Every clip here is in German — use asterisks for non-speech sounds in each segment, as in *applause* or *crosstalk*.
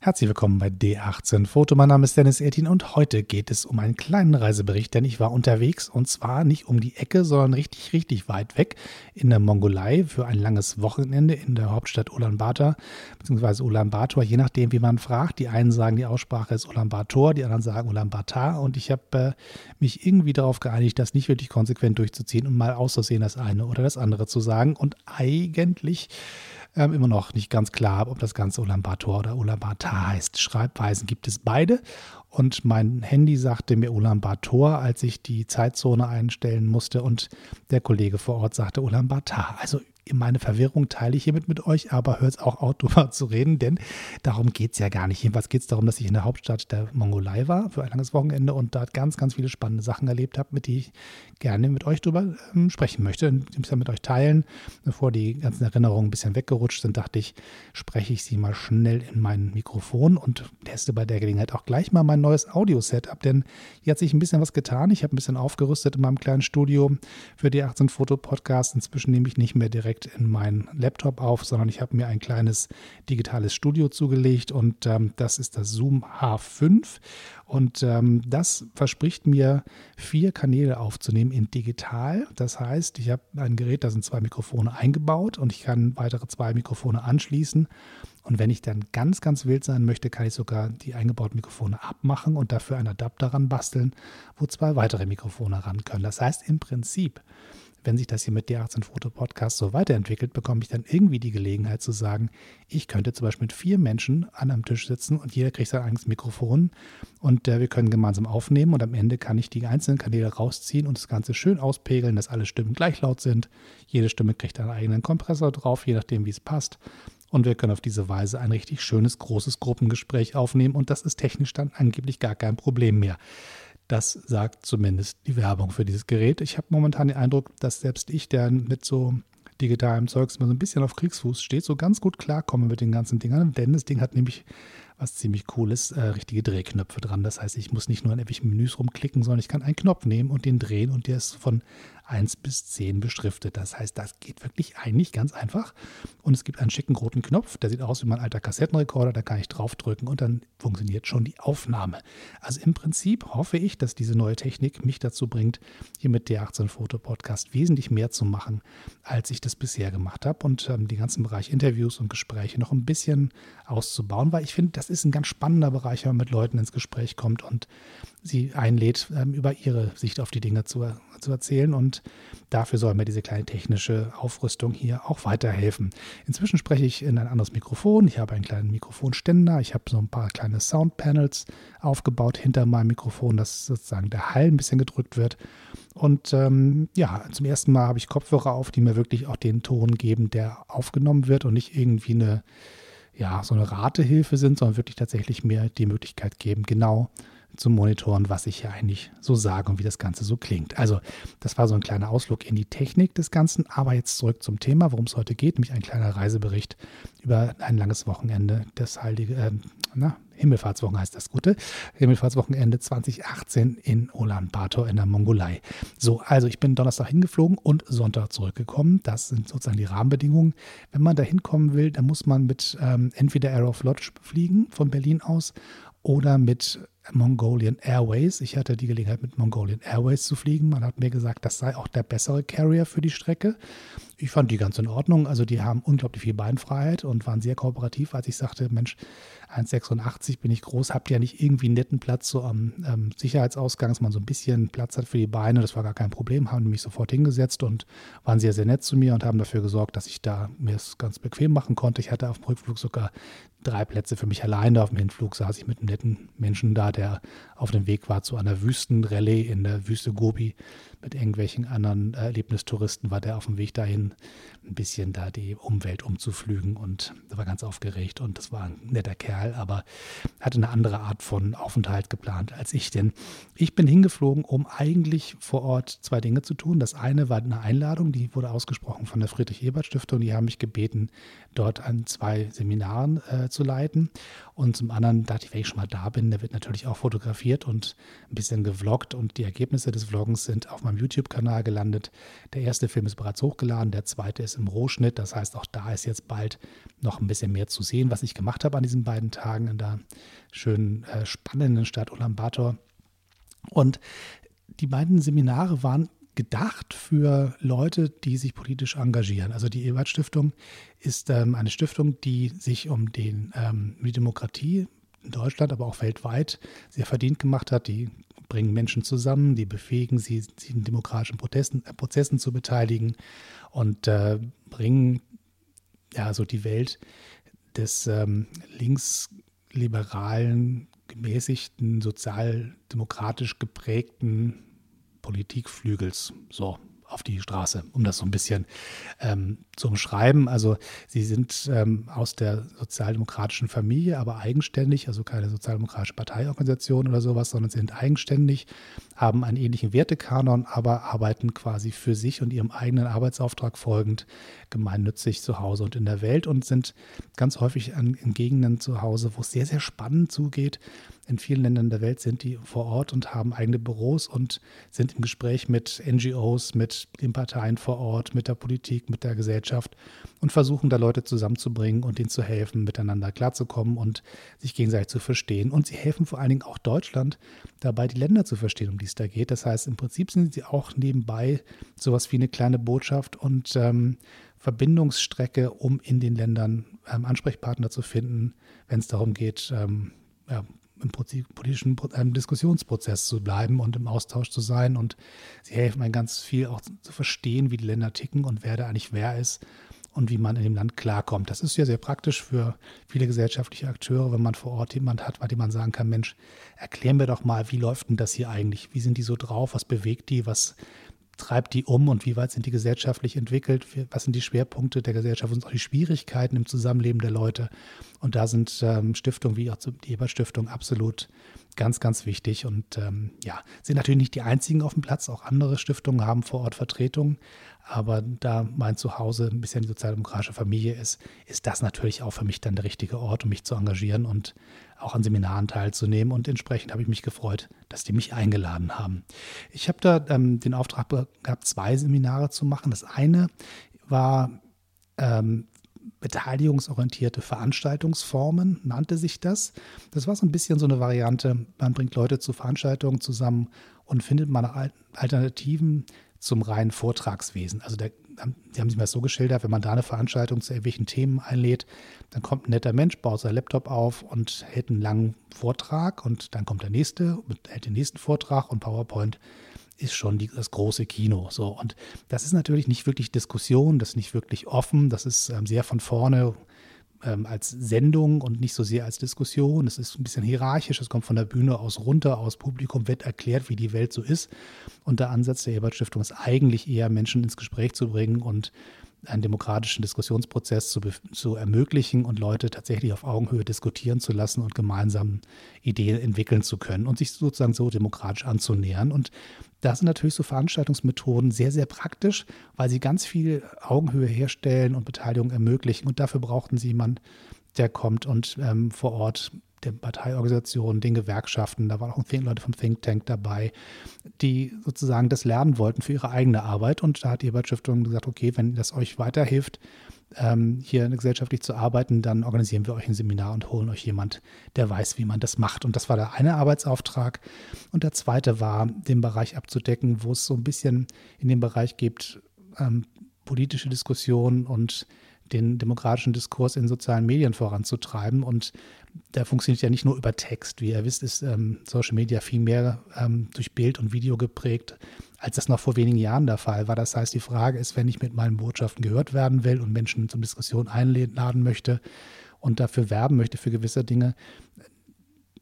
Herzlich willkommen bei D18 Foto. Mein Name ist Dennis Ertin und heute geht es um einen kleinen Reisebericht, denn ich war unterwegs und zwar nicht um die Ecke, sondern richtig, richtig weit weg in der Mongolei für ein langes Wochenende in der Hauptstadt Ulaanbaatar bzw. Ulaanbaatar, je nachdem, wie man fragt. Die einen sagen, die Aussprache ist Ulaanbaatar, die anderen sagen Ulaanbaatar und ich habe äh, mich irgendwie darauf geeinigt, das nicht wirklich konsequent durchzuziehen und mal auszusehen, das eine oder das andere zu sagen und eigentlich ähm, immer noch nicht ganz klar, ob das Ganze Ulaanbaatar oder Ulaanbaatar heißt. Schreibweisen gibt es beide. Und mein Handy sagte mir Ulaanbaatar, als ich die Zeitzone einstellen musste. Und der Kollege vor Ort sagte Ulaanbaatar. Also meine Verwirrung teile ich hiermit mit euch, aber hört es auch auf, drüber *laughs* zu reden, denn darum geht es ja gar nicht. Jedenfalls geht es darum, dass ich in der Hauptstadt der Mongolei war für ein langes Wochenende und dort ganz, ganz viele spannende Sachen erlebt habe, mit die ich gerne mit euch drüber ähm, sprechen möchte, ein bisschen mit euch teilen. Bevor die ganzen Erinnerungen ein bisschen weggerutscht sind, dachte ich, spreche ich sie mal schnell in mein Mikrofon und teste bei der Gelegenheit auch gleich mal mein neues Audio-Setup, denn hier hat sich ein bisschen was getan. Ich habe ein bisschen aufgerüstet in meinem kleinen Studio für die 18 Foto Podcast. Inzwischen nehme ich nicht mehr direkt direkt in meinen Laptop auf, sondern ich habe mir ein kleines digitales Studio zugelegt und ähm, das ist das Zoom H5 und ähm, das verspricht mir vier Kanäle aufzunehmen in digital. Das heißt, ich habe ein Gerät, da sind zwei Mikrofone eingebaut und ich kann weitere zwei Mikrofone anschließen. Und wenn ich dann ganz, ganz wild sein möchte, kann ich sogar die eingebauten Mikrofone abmachen und dafür einen Adapter ran basteln, wo zwei weitere Mikrofone ran können. Das heißt im Prinzip, wenn sich das hier mit der 18 Foto Podcast so weiterentwickelt, bekomme ich dann irgendwie die Gelegenheit zu sagen, ich könnte zum Beispiel mit vier Menschen an einem Tisch sitzen und jeder kriegt sein eigenes Mikrofon und äh, wir können gemeinsam aufnehmen und am Ende kann ich die einzelnen Kanäle rausziehen und das Ganze schön auspegeln, dass alle Stimmen gleich laut sind. Jede Stimme kriegt einen eigenen Kompressor drauf, je nachdem, wie es passt. Und wir können auf diese Weise ein richtig schönes, großes Gruppengespräch aufnehmen und das ist technisch dann angeblich gar kein Problem mehr. Das sagt zumindest die Werbung für dieses Gerät. Ich habe momentan den Eindruck, dass selbst ich, der mit so digitalem Zeugs immer so ein bisschen auf Kriegsfuß steht, so ganz gut klarkomme mit den ganzen Dingern. Denn das Ding hat nämlich was ziemlich cool ist, äh, richtige Drehknöpfe dran. Das heißt, ich muss nicht nur in irgendwelchen Menüs rumklicken, sondern ich kann einen Knopf nehmen und den drehen und der ist von 1 bis 10 beschriftet. Das heißt, das geht wirklich eigentlich ganz einfach. Und es gibt einen schicken roten Knopf, der sieht aus wie mein alter Kassettenrekorder, da kann ich draufdrücken und dann funktioniert schon die Aufnahme. Also im Prinzip hoffe ich, dass diese neue Technik mich dazu bringt, hier mit der 18 Foto Podcast wesentlich mehr zu machen, als ich das bisher gemacht habe und ähm, den ganzen Bereich Interviews und Gespräche noch ein bisschen auszubauen, weil ich finde, das ist ein ganz spannender Bereich, wenn man mit Leuten ins Gespräch kommt und sie einlädt, ähm, über ihre Sicht auf die Dinge zu, zu erzählen. Und dafür soll mir diese kleine technische Aufrüstung hier auch weiterhelfen. Inzwischen spreche ich in ein anderes Mikrofon. Ich habe einen kleinen Mikrofonständer. Ich habe so ein paar kleine Soundpanels aufgebaut hinter meinem Mikrofon, dass sozusagen der Hall ein bisschen gedrückt wird. Und ähm, ja, zum ersten Mal habe ich Kopfhörer auf, die mir wirklich auch den Ton geben, der aufgenommen wird und nicht irgendwie eine ja, so eine Ratehilfe sind, sondern wirklich tatsächlich mir die Möglichkeit geben, genau zu monitoren, was ich hier eigentlich so sage und wie das Ganze so klingt. Also, das war so ein kleiner Ausflug in die Technik des Ganzen, aber jetzt zurück zum Thema, worum es heute geht, nämlich ein kleiner Reisebericht über ein langes Wochenende des Heilige, äh, na, Himmelfahrtswochen heißt das Gute. Himmelfahrtswochenende 2018 in Ulaanbaatar in der Mongolei. So, also ich bin Donnerstag hingeflogen und Sonntag zurückgekommen. Das sind sozusagen die Rahmenbedingungen. Wenn man da hinkommen will, dann muss man mit ähm, entweder Aeroflot fliegen von Berlin aus oder mit Mongolian Airways. Ich hatte die Gelegenheit, mit Mongolian Airways zu fliegen. Man hat mir gesagt, das sei auch der bessere Carrier für die Strecke. Ich fand die ganz in Ordnung. Also die haben unglaublich viel Beinfreiheit und waren sehr kooperativ, als ich sagte, Mensch, 1,86 bin ich groß, habt ihr nicht irgendwie einen netten Platz so am ähm, Sicherheitsausgang, dass man so ein bisschen Platz hat für die Beine. Das war gar kein Problem, haben mich sofort hingesetzt und waren sehr, sehr nett zu mir und haben dafür gesorgt, dass ich da mir es ganz bequem machen konnte. Ich hatte auf dem Rückflug sogar drei Plätze für mich alleine. Auf dem Hinflug saß ich mit einem netten Menschen da, der auf dem Weg war zu einer Wüstenrallye in der Wüste Gobi mit irgendwelchen anderen Erlebnistouristen, war der auf dem Weg dahin, ein bisschen da die Umwelt umzuflügen und war ganz aufgeregt und das war ein netter Kerl, aber hatte eine andere Art von Aufenthalt geplant als ich, denn ich bin hingeflogen, um eigentlich vor Ort zwei Dinge zu tun. Das eine war eine Einladung, die wurde ausgesprochen von der Friedrich-Ebert-Stiftung, die haben mich gebeten, dort an zwei Seminaren äh, zu leiten und zum anderen dachte ich, wenn ich schon mal da bin, der wird natürlich auch fotografiert und ein bisschen gevloggt und die Ergebnisse des Vloggens sind auf meinem YouTube-Kanal gelandet. Der erste Film ist bereits hochgeladen, der zweite ist im Rohschnitt. Das heißt, auch da ist jetzt bald noch ein bisschen mehr zu sehen, was ich gemacht habe an diesen beiden Tagen in der schönen, äh, spannenden Stadt Ulaanbaatar. Und die beiden Seminare waren gedacht für Leute, die sich politisch engagieren. Also die Ebert Stiftung ist ähm, eine Stiftung, die sich um den, ähm, die Demokratie in Deutschland, aber auch weltweit sehr verdient gemacht hat. Die bringen Menschen zusammen, die befähigen sie, sich in demokratischen Protesten, äh, Prozessen zu beteiligen und äh, bringen ja so die Welt des ähm, linksliberalen, gemäßigten, sozialdemokratisch geprägten Politikflügels. So auf die Straße, um das so ein bisschen ähm, zu umschreiben. Also sie sind ähm, aus der sozialdemokratischen Familie, aber eigenständig, also keine sozialdemokratische Parteiorganisation oder sowas, sondern sind eigenständig, haben einen ähnlichen Wertekanon, aber arbeiten quasi für sich und ihrem eigenen Arbeitsauftrag folgend gemeinnützig zu Hause und in der Welt und sind ganz häufig an, in Gegenden zu Hause, wo es sehr, sehr spannend zugeht. In vielen Ländern der Welt sind die vor Ort und haben eigene Büros und sind im Gespräch mit NGOs, mit den Parteien vor Ort, mit der Politik, mit der Gesellschaft und versuchen da Leute zusammenzubringen und ihnen zu helfen, miteinander klarzukommen und sich gegenseitig zu verstehen. Und sie helfen vor allen Dingen auch Deutschland dabei, die Länder zu verstehen, um die es da geht. Das heißt, im Prinzip sind sie auch nebenbei sowas wie eine kleine Botschaft und ähm, Verbindungsstrecke, um in den Ländern ähm, Ansprechpartner zu finden, wenn es darum geht, ähm, ja, im politischen ähm, Diskussionsprozess zu bleiben und im Austausch zu sein. Und sie helfen einem ganz viel auch zu verstehen, wie die Länder ticken und wer da eigentlich wer ist und wie man in dem Land klarkommt. Das ist ja sehr praktisch für viele gesellschaftliche Akteure, wenn man vor Ort jemand hat, bei dem man sagen kann, Mensch, erklär mir doch mal, wie läuft denn das hier eigentlich? Wie sind die so drauf? Was bewegt die? Was treibt die um und wie weit sind die gesellschaftlich entwickelt? Was sind die Schwerpunkte der Gesellschaft und auch die Schwierigkeiten im Zusammenleben der Leute? Und da sind ähm, Stiftungen wie auch die Ebert-Stiftung absolut ganz, ganz wichtig. Und ähm, ja, sind natürlich nicht die einzigen auf dem Platz. Auch andere Stiftungen haben vor Ort Vertretungen. Aber da mein Zuhause ein bisschen die sozialdemokratische Familie ist, ist das natürlich auch für mich dann der richtige Ort, um mich zu engagieren und auch an Seminaren teilzunehmen. Und entsprechend habe ich mich gefreut, dass die mich eingeladen haben. Ich habe da ähm, den Auftrag gehabt, zwei Seminare zu machen. Das eine war ähm, beteiligungsorientierte Veranstaltungsformen, nannte sich das. Das war so ein bisschen so eine Variante, man bringt Leute zu Veranstaltungen zusammen und findet mal Alternativen zum reinen Vortragswesen. Also der, die haben sich mal so geschildert, wenn man da eine Veranstaltung zu irgendwelchen Themen einlädt, dann kommt ein netter Mensch, baut sein Laptop auf und hält einen langen Vortrag und dann kommt der nächste, hält den nächsten Vortrag und PowerPoint ist schon die, das große Kino. So und das ist natürlich nicht wirklich Diskussion, das ist nicht wirklich offen, das ist ähm, sehr von vorne ähm, als Sendung und nicht so sehr als Diskussion. Es ist ein bisschen hierarchisch, es kommt von der Bühne aus runter, aus Publikum wird erklärt, wie die Welt so ist. Und der Ansatz der Ebert Stiftung ist eigentlich eher, Menschen ins Gespräch zu bringen und einen demokratischen Diskussionsprozess zu, zu ermöglichen und Leute tatsächlich auf Augenhöhe diskutieren zu lassen und gemeinsam Ideen entwickeln zu können und sich sozusagen so demokratisch anzunähern. Und da sind natürlich so Veranstaltungsmethoden sehr, sehr praktisch, weil sie ganz viel Augenhöhe herstellen und Beteiligung ermöglichen. Und dafür brauchten sie jemanden, der kommt und ähm, vor Ort den Parteiorganisationen, den Gewerkschaften, da waren auch Leute vom Think Tank dabei, die sozusagen das lernen wollten für ihre eigene Arbeit. Und da hat die Ebert Stiftung gesagt, okay, wenn das euch weiterhilft, ähm, hier gesellschaftlich zu arbeiten, dann organisieren wir euch ein Seminar und holen euch jemand, der weiß, wie man das macht. Und das war der eine Arbeitsauftrag. Und der zweite war, den Bereich abzudecken, wo es so ein bisschen in dem Bereich gibt, ähm, politische Diskussionen und den demokratischen Diskurs in sozialen Medien voranzutreiben. Und der funktioniert ja nicht nur über Text. Wie ihr wisst, ist ähm, Social Media viel mehr ähm, durch Bild und Video geprägt, als das noch vor wenigen Jahren der Fall war. Das heißt, die Frage ist, wenn ich mit meinen Botschaften gehört werden will und Menschen zur Diskussion einladen möchte und dafür werben möchte für gewisse Dinge,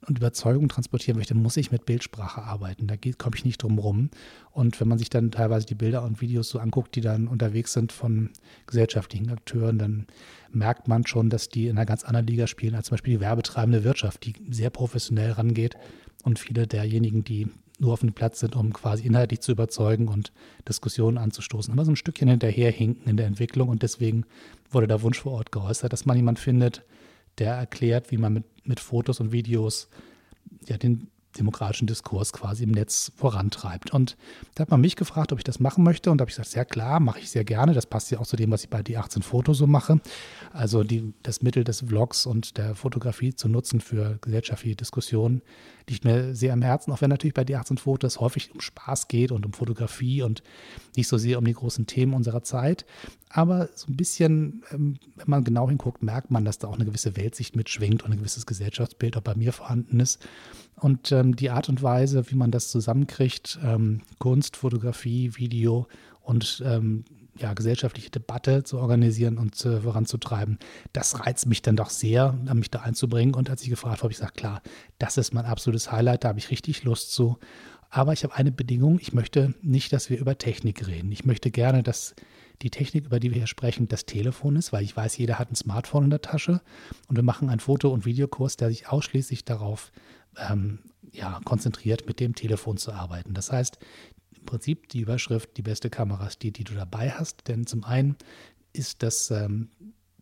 und Überzeugung transportieren möchte, muss ich mit Bildsprache arbeiten. Da komme ich nicht drum rum. Und wenn man sich dann teilweise die Bilder und Videos so anguckt, die dann unterwegs sind von gesellschaftlichen Akteuren, dann merkt man schon, dass die in einer ganz anderen Liga spielen als zum Beispiel die werbetreibende Wirtschaft, die sehr professionell rangeht und viele derjenigen, die nur auf dem Platz sind, um quasi inhaltlich zu überzeugen und Diskussionen anzustoßen, immer so ein Stückchen hinterherhinken in der Entwicklung. Und deswegen wurde der Wunsch vor Ort geäußert, dass man jemanden findet, der erklärt, wie man mit, mit Fotos und Videos ja, den, demokratischen Diskurs quasi im Netz vorantreibt. Und da hat man mich gefragt, ob ich das machen möchte. Und da habe ich gesagt, sehr klar, mache ich sehr gerne. Das passt ja auch zu dem, was ich bei D18 Foto so mache. Also die, das Mittel des Vlogs und der Fotografie zu nutzen für gesellschaftliche Diskussionen liegt mir sehr am Herzen, auch wenn natürlich bei D18 Foto es häufig um Spaß geht und um Fotografie und nicht so sehr um die großen Themen unserer Zeit. Aber so ein bisschen, ähm, wenn man genau hinguckt, merkt man, dass da auch eine gewisse Weltsicht mitschwingt und ein gewisses Gesellschaftsbild auch bei mir vorhanden ist. Und ähm, die Art und Weise, wie man das zusammenkriegt, ähm, Kunst, Fotografie, Video und ähm, ja, gesellschaftliche Debatte zu organisieren und äh, voranzutreiben, das reizt mich dann doch sehr, mich da einzubringen. Und als ich gefragt habe, habe ich gesagt, klar, das ist mein absolutes Highlight, da habe ich richtig Lust zu. Aber ich habe eine Bedingung, ich möchte nicht, dass wir über Technik reden. Ich möchte gerne, dass die Technik, über die wir hier sprechen, das Telefon ist, weil ich weiß, jeder hat ein Smartphone in der Tasche und wir machen einen Foto- und Videokurs, der sich ausschließlich darauf ähm, ja, konzentriert, mit dem Telefon zu arbeiten. Das heißt, im Prinzip die Überschrift, die beste Kamera ist die, die du dabei hast, denn zum einen ist das ähm,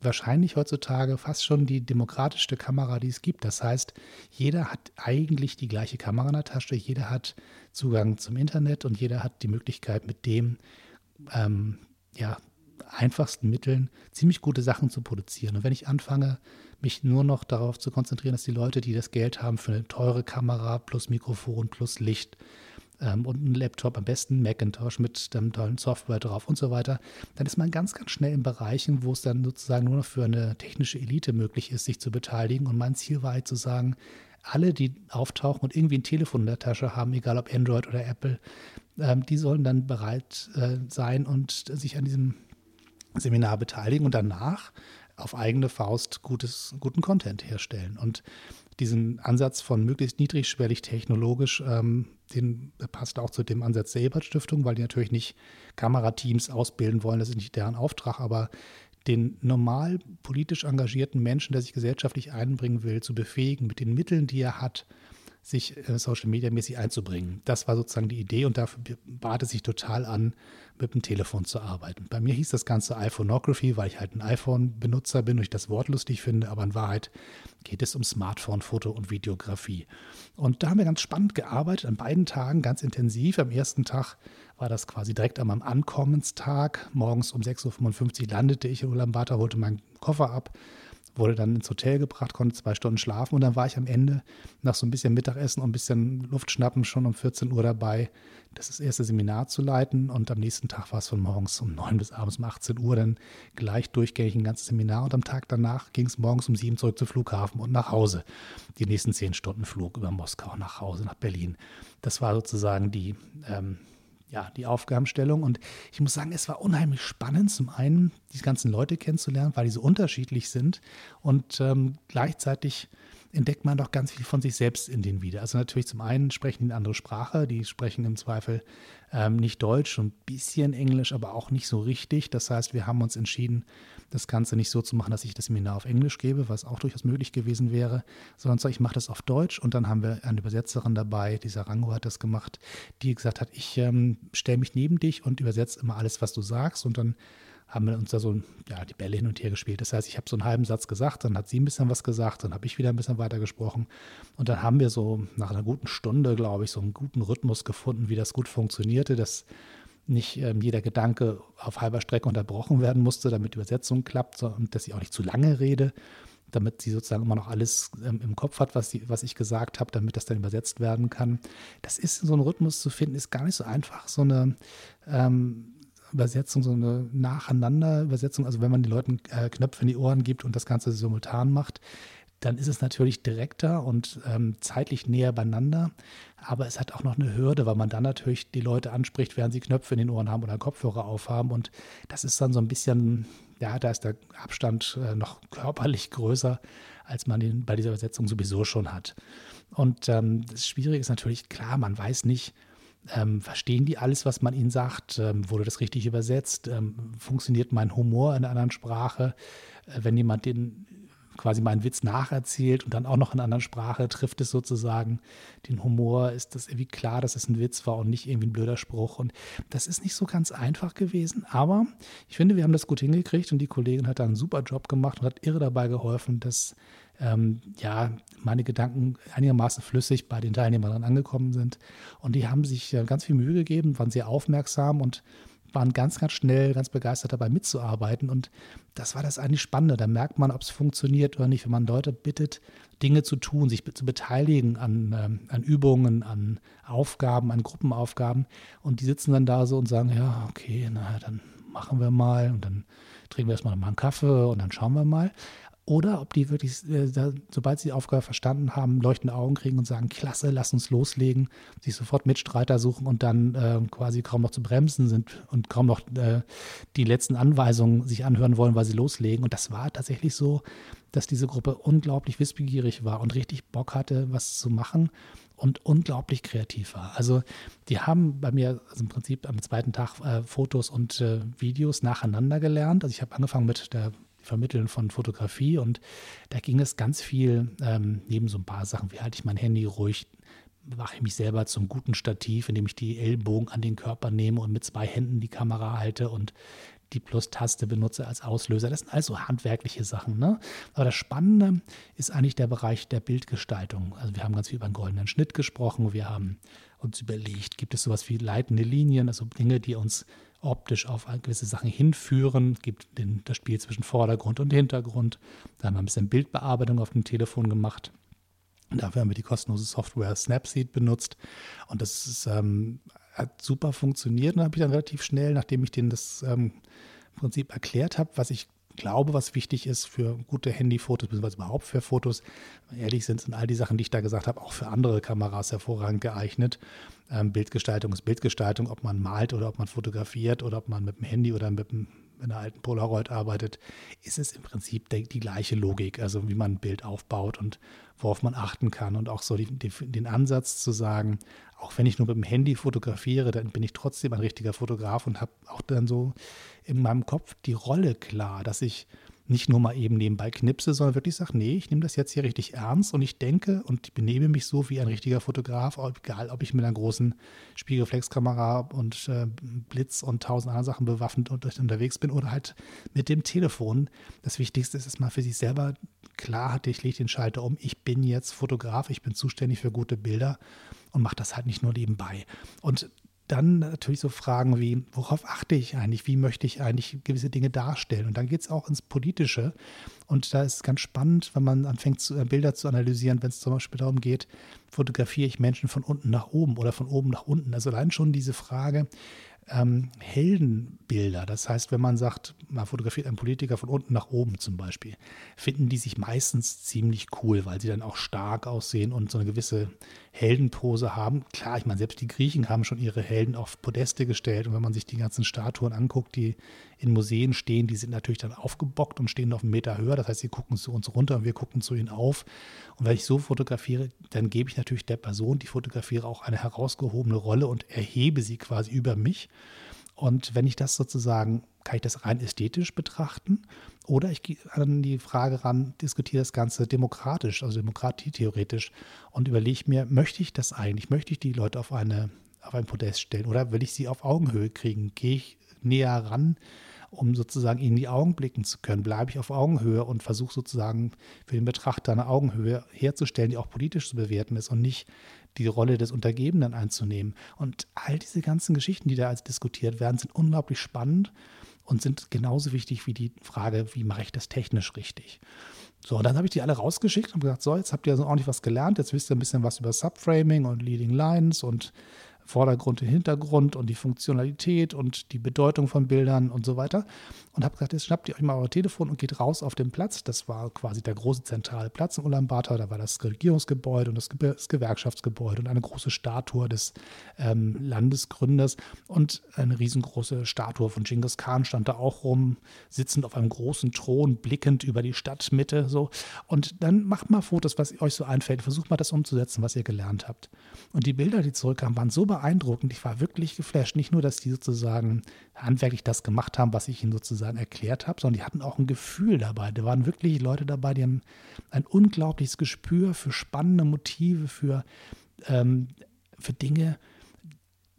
wahrscheinlich heutzutage fast schon die demokratischste Kamera, die es gibt. Das heißt, jeder hat eigentlich die gleiche Kamera in der Tasche, jeder hat Zugang zum Internet und jeder hat die Möglichkeit, mit dem ähm, ja, einfachsten Mitteln ziemlich gute Sachen zu produzieren. Und wenn ich anfange, mich nur noch darauf zu konzentrieren, dass die Leute, die das Geld haben für eine teure Kamera plus Mikrofon plus Licht ähm, und einen Laptop, am besten Macintosh mit dem tollen Software drauf und so weiter, dann ist man ganz, ganz schnell in Bereichen, wo es dann sozusagen nur noch für eine technische Elite möglich ist, sich zu beteiligen. Und mein Ziel war halt zu sagen, alle, die auftauchen und irgendwie ein Telefon in der Tasche haben, egal ob Android oder Apple, ähm, die sollen dann bereit äh, sein und sich an diesem Seminar beteiligen und danach auf eigene Faust gutes, guten Content herstellen. Und diesen Ansatz von möglichst niedrigschwellig technologisch, ähm, den passt auch zu dem Ansatz der Ebert Stiftung, weil die natürlich nicht Kamerateams ausbilden wollen, das ist nicht deren Auftrag, aber den normal politisch engagierten Menschen, der sich gesellschaftlich einbringen will, zu befähigen, mit den Mitteln, die er hat, sich äh, Social Media mäßig einzubringen. Das war sozusagen die Idee und dafür bat es sich total an, mit dem Telefon zu arbeiten. Bei mir hieß das Ganze iPhoneography, weil ich halt ein iPhone-Benutzer bin und ich das Wort lustig finde, aber in Wahrheit geht es um Smartphone, Foto und Videografie. Und da haben wir ganz spannend gearbeitet, an beiden Tagen ganz intensiv. Am ersten Tag war das quasi direkt an meinem Ankommenstag. Morgens um 6.55 Uhr landete ich in Ulaanbaatar, holte meinen Koffer ab wurde dann ins Hotel gebracht, konnte zwei Stunden schlafen und dann war ich am Ende nach so ein bisschen Mittagessen und ein bisschen Luftschnappen schon um 14 Uhr dabei, das, erste Seminar zu leiten und am nächsten Tag war es von morgens um 9 bis abends um 18 Uhr dann gleich durchgängig ein ganzes Seminar und am Tag danach ging es morgens um 7 zurück zum Flughafen und nach Hause. Die nächsten 10 Stunden Flug über Moskau nach Hause, nach Berlin. Das war sozusagen die ähm, ja, die Aufgabenstellung. Und ich muss sagen, es war unheimlich spannend, zum einen die ganzen Leute kennenzulernen, weil die so unterschiedlich sind und ähm, gleichzeitig entdeckt man doch ganz viel von sich selbst in denen wieder. Also natürlich zum einen sprechen die eine andere Sprache, die sprechen im Zweifel ähm, nicht Deutsch, ein bisschen Englisch, aber auch nicht so richtig. Das heißt, wir haben uns entschieden, das Ganze nicht so zu machen, dass ich das Seminar auf Englisch gebe, was auch durchaus möglich gewesen wäre, sondern so, ich mache das auf Deutsch und dann haben wir eine Übersetzerin dabei, die Sarango hat das gemacht, die gesagt hat, ich ähm, stelle mich neben dich und übersetze immer alles, was du sagst und dann haben wir uns da so ja, die Bälle hin und her gespielt. Das heißt, ich habe so einen halben Satz gesagt, dann hat sie ein bisschen was gesagt, dann habe ich wieder ein bisschen weiter gesprochen. Und dann haben wir so nach einer guten Stunde, glaube ich, so einen guten Rhythmus gefunden, wie das gut funktionierte, dass nicht ähm, jeder Gedanke auf halber Strecke unterbrochen werden musste, damit die Übersetzung klappt und dass ich auch nicht zu lange rede, damit sie sozusagen immer noch alles ähm, im Kopf hat, was, sie, was ich gesagt habe, damit das dann übersetzt werden kann. Das ist so ein Rhythmus zu finden, ist gar nicht so einfach. So eine ähm, Übersetzung, so eine Nacheinander-Übersetzung, also wenn man den Leuten äh, Knöpfe in die Ohren gibt und das Ganze simultan macht, dann ist es natürlich direkter und ähm, zeitlich näher beieinander. Aber es hat auch noch eine Hürde, weil man dann natürlich die Leute anspricht, während sie Knöpfe in den Ohren haben oder Kopfhörer aufhaben. Und das ist dann so ein bisschen, ja, da ist der Abstand äh, noch körperlich größer, als man den bei dieser Übersetzung sowieso schon hat. Und ähm, das Schwierige ist natürlich, klar, man weiß nicht, ähm, verstehen die alles, was man ihnen sagt? Ähm, wurde das richtig übersetzt? Ähm, funktioniert mein Humor in einer anderen Sprache? Äh, wenn jemand den quasi meinen Witz nacherzählt und dann auch noch in einer anderen Sprache trifft es sozusagen den Humor, ist das irgendwie klar, dass es ein Witz war und nicht irgendwie ein blöder Spruch. Und das ist nicht so ganz einfach gewesen, aber ich finde, wir haben das gut hingekriegt und die Kollegin hat da einen super Job gemacht und hat irre dabei geholfen, dass ähm, ja, meine Gedanken einigermaßen flüssig bei den Teilnehmern angekommen sind. Und die haben sich äh, ganz viel Mühe gegeben, waren sehr aufmerksam und waren ganz, ganz schnell, ganz begeistert dabei mitzuarbeiten. Und das war das eigentlich Spannende. Da merkt man, ob es funktioniert oder nicht, wenn man Leute bittet, Dinge zu tun, sich zu beteiligen an, ähm, an Übungen, an Aufgaben, an Gruppenaufgaben. Und die sitzen dann da so und sagen, ja, okay, na, dann machen wir mal und dann trinken wir erstmal mal einen Kaffee und dann schauen wir mal oder ob die wirklich, äh, sobald sie die Aufgabe verstanden haben, leuchtende Augen kriegen und sagen, klasse, lass uns loslegen, sich sofort Mitstreiter suchen und dann äh, quasi kaum noch zu bremsen sind und kaum noch äh, die letzten Anweisungen sich anhören wollen, weil sie loslegen. Und das war tatsächlich so, dass diese Gruppe unglaublich wissbegierig war und richtig Bock hatte, was zu machen und unglaublich kreativ war. Also die haben bei mir also im Prinzip am zweiten Tag äh, Fotos und äh, Videos nacheinander gelernt. Also ich habe angefangen mit der Vermitteln von Fotografie und da ging es ganz viel ähm, neben so ein paar Sachen, wie halte ich mein Handy ruhig, mache ich mich selber zum guten Stativ, indem ich die Ellbogen an den Körper nehme und mit zwei Händen die Kamera halte und die Plus-Taste benutze als Auslöser. Das sind also handwerkliche Sachen. Ne? Aber das Spannende ist eigentlich der Bereich der Bildgestaltung. Also wir haben ganz viel über einen goldenen Schnitt gesprochen. Wir haben uns überlegt, gibt es sowas wie leitende Linien, also Dinge, die uns optisch auf gewisse Sachen hinführen. Es gibt den, das Spiel zwischen Vordergrund und Hintergrund. Da haben wir ein bisschen Bildbearbeitung auf dem Telefon gemacht. Dafür haben wir die kostenlose Software Snapseed benutzt. Und das ist, ähm, hat super funktioniert. Und habe ich dann relativ schnell, nachdem ich denen das ähm, Prinzip erklärt habe, was ich glaube, was wichtig ist für gute Handyfotos, beziehungsweise überhaupt für Fotos. Ehrlich sind, sind all die Sachen, die ich da gesagt habe, auch für andere Kameras hervorragend geeignet. Ähm, Bildgestaltung ist Bildgestaltung, ob man malt oder ob man fotografiert oder ob man mit dem Handy oder mit, dem, mit einer alten Polaroid arbeitet, ist es im Prinzip die, die gleiche Logik, also wie man ein Bild aufbaut und worauf man achten kann. Und auch so die, die, den Ansatz zu sagen, auch wenn ich nur mit dem Handy fotografiere, dann bin ich trotzdem ein richtiger Fotograf und habe auch dann so in meinem Kopf die Rolle klar, dass ich nicht nur mal eben nebenbei knipse, sondern wirklich sage, nee, ich nehme das jetzt hier richtig ernst und ich denke und benehme mich so wie ein richtiger Fotograf, egal ob ich mit einer großen Spiegelreflexkamera und äh, Blitz und tausend anderen Sachen bewaffnet und unterwegs bin oder halt mit dem Telefon. Das Wichtigste ist, dass man für sich selber klar hat, ich lege den Schalter um, ich bin jetzt Fotograf, ich bin zuständig für gute Bilder und mache das halt nicht nur nebenbei. Und dann natürlich so Fragen wie, worauf achte ich eigentlich? Wie möchte ich eigentlich gewisse Dinge darstellen? Und dann geht es auch ins Politische. Und da ist es ganz spannend, wenn man anfängt, zu, äh, Bilder zu analysieren, wenn es zum Beispiel darum geht, fotografiere ich Menschen von unten nach oben oder von oben nach unten. Also allein schon diese Frage, ähm, Heldenbilder. Das heißt, wenn man sagt, man fotografiert einen Politiker von unten nach oben zum Beispiel, finden die sich meistens ziemlich cool, weil sie dann auch stark aussehen und so eine gewisse Heldenpose haben. Klar, ich meine, selbst die Griechen haben schon ihre Helden auf Podeste gestellt. Und wenn man sich die ganzen Statuen anguckt, die in Museen stehen, die sind natürlich dann aufgebockt und stehen auf einen Meter höher. Das heißt, sie gucken zu uns runter und wir gucken zu ihnen auf. Und wenn ich so fotografiere, dann gebe ich natürlich der Person, die fotografiere, auch eine herausgehobene Rolle und erhebe sie quasi über mich. Und wenn ich das sozusagen, kann ich das rein ästhetisch betrachten oder ich gehe an die Frage ran, diskutiere das Ganze demokratisch, also demokratietheoretisch und überlege mir, möchte ich das eigentlich? Möchte ich die Leute auf, eine, auf ein Podest stellen oder will ich sie auf Augenhöhe kriegen? Gehe ich näher ran? um sozusagen in die Augen blicken zu können, bleibe ich auf Augenhöhe und versuche sozusagen für den Betrachter eine Augenhöhe herzustellen, die auch politisch zu bewerten ist und nicht die Rolle des Untergebenen einzunehmen. Und all diese ganzen Geschichten, die da als diskutiert werden, sind unglaublich spannend und sind genauso wichtig wie die Frage, wie mache ich das technisch richtig. So, und dann habe ich die alle rausgeschickt und gesagt, so, jetzt habt ihr so ordentlich was gelernt, jetzt wisst ihr ein bisschen was über Subframing und Leading Lines und Vordergrund und Hintergrund und die Funktionalität und die Bedeutung von Bildern und so weiter. Und habe gesagt, jetzt schnappt ihr euch mal euer Telefon und geht raus auf den Platz. Das war quasi der große zentrale Platz in Ulaanbaatar. Da war das Regierungsgebäude und das, Ge das Gewerkschaftsgebäude und eine große Statue des ähm, Landesgründers und eine riesengroße Statue von Genghis Khan stand da auch rum, sitzend auf einem großen Thron, blickend über die Stadtmitte. So. Und dann macht mal Fotos, was euch so einfällt. Versucht mal das umzusetzen, was ihr gelernt habt. Und die Bilder, die zurückkamen, waren so beeindruckend. Ich war wirklich geflasht. Nicht nur, dass die sozusagen handwerklich das gemacht haben, was ich ihnen sozusagen erklärt habe, sondern die hatten auch ein Gefühl dabei. Da waren wirklich Leute dabei, die haben ein unglaubliches Gespür für spannende Motive, für, ähm, für Dinge,